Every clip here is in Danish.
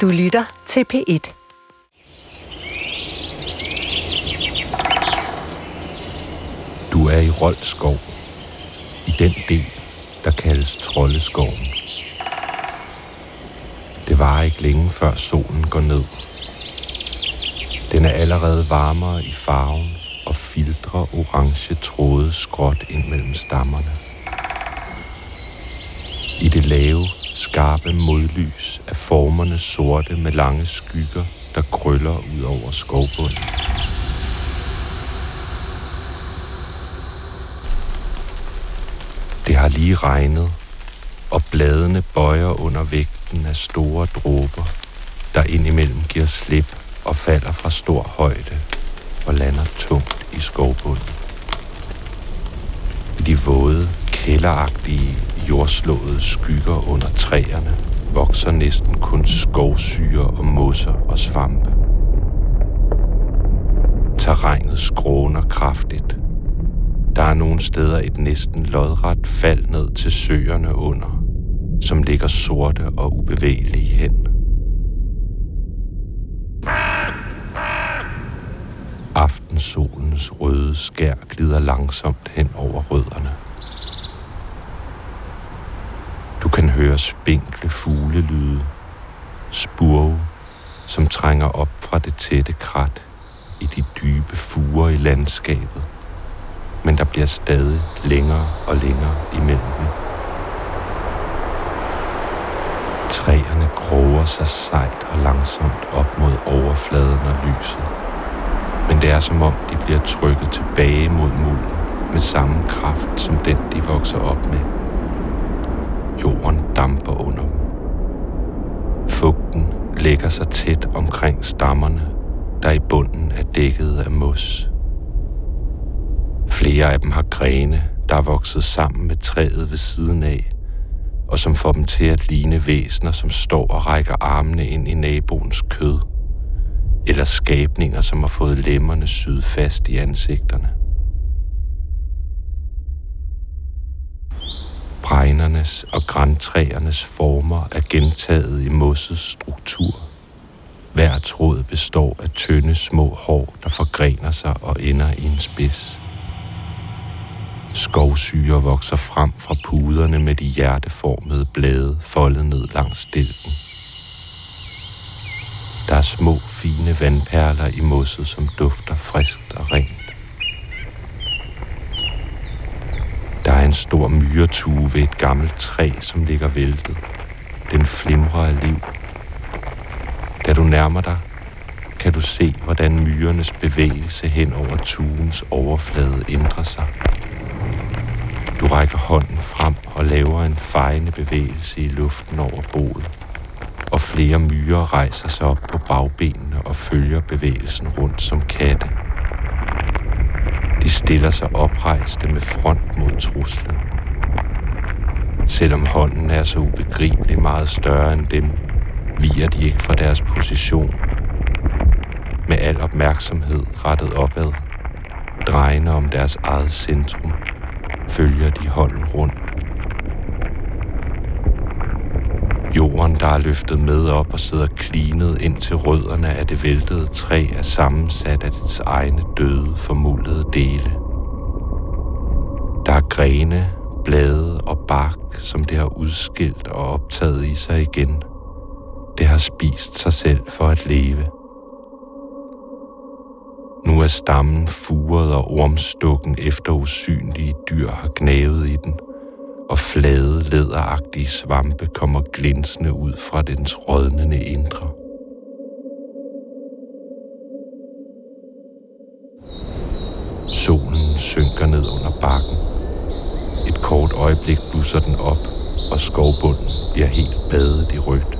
Du lytter til P1. Du er i Roldskov, i den del, der kaldes Troldeskoven. Det var ikke længe før solen går ned. Den er allerede varmere i farven og filtrer orange tråde skråt ind mellem stammerne. I det lave, skarpe modlys af formerne sorte med lange skygger, der krøller ud over skovbunden. Det har lige regnet, og bladene bøjer under vægten af store dråber, der indimellem giver slip og falder fra stor højde og lander tungt i skovbunden. I de våde, kælderagtige, jordslåede skygger under træerne vokser næsten kun skovsyre og mosser og svampe. Terrænet skråner kraftigt. Der er nogle steder et næsten lodret fald ned til søerne under, som ligger sorte og ubevægelige hen. Aftensolens røde skær glider langsomt hen over rødderne. Høres kan høre spinkle fuglelyde, spurve, som trænger op fra det tætte krat i de dybe fuger i landskabet, men der bliver stadig længere og længere imellem dem. Træerne kroger sig sejt og langsomt op mod overfladen og lyset men det er som om, de bliver trykket tilbage mod mulden med samme kraft som den, de vokser op med. Jorden damper under dem. Fugten lægger sig tæt omkring stammerne, der i bunden er dækket af mos. Flere af dem har grene, der er vokset sammen med træet ved siden af, og som får dem til at ligne væsner, som står og rækker armene ind i naboens kød – eller skabninger, som har fået lemmerne syet fast i ansigterne. Bregnernes og græntræernes former er gentaget i mossets struktur. Hver tråd består af tynde små hår, der forgrener sig og ender i en spids. Skovsyre vokser frem fra puderne med de hjerteformede blade foldet ned langs stilken. Der er små, fine vandperler i mosset, som dufter friskt og rent. Der er en stor myretue ved et gammelt træ, som ligger væltet. Den flimrer af liv. Da du nærmer dig, kan du se, hvordan myrernes bevægelse hen over tuens overflade ændrer sig. Du rækker hånden frem og laver en fejende bevægelse i luften over boet og flere myrer rejser sig op på bagbenene og følger bevægelsen rundt som katte. De stiller sig oprejste med front mod truslen. Selvom hånden er så ubegribeligt meget større end dem, viger de ikke fra deres position. Med al opmærksomhed rettet opad, drejende om deres eget centrum, følger de hånden rundt. Jorden, der er løftet med op og sidder klinet ind til rødderne af det væltede træ, er sammensat af dets egne døde, formuldede dele. Der er grene, blade og bark, som det har udskilt og optaget i sig igen. Det har spist sig selv for at leve. Nu er stammen furet og ormstukken efter usynlige dyr har gnavet i den – og flade, læderagtige svampe kommer glinsende ud fra dens rådnende indre. Solen synker ned under bakken. Et kort øjeblik blusser den op, og skovbunden bliver helt badet i rødt.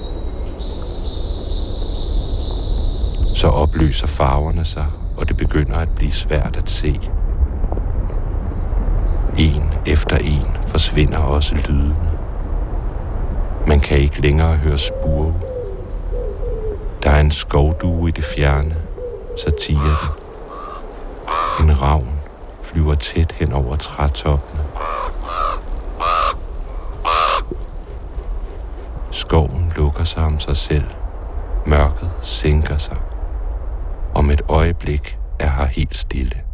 Så opløser farverne sig, og det begynder at blive svært at se. Efter en forsvinder også lydene. Man kan ikke længere høre spurve. Der er en skovdue i det fjerne, så tiger den. En ravn flyver tæt hen over trætoppene. Skoven lukker sig om sig selv, Mørket sænker sig. Om et øjeblik er her helt stille.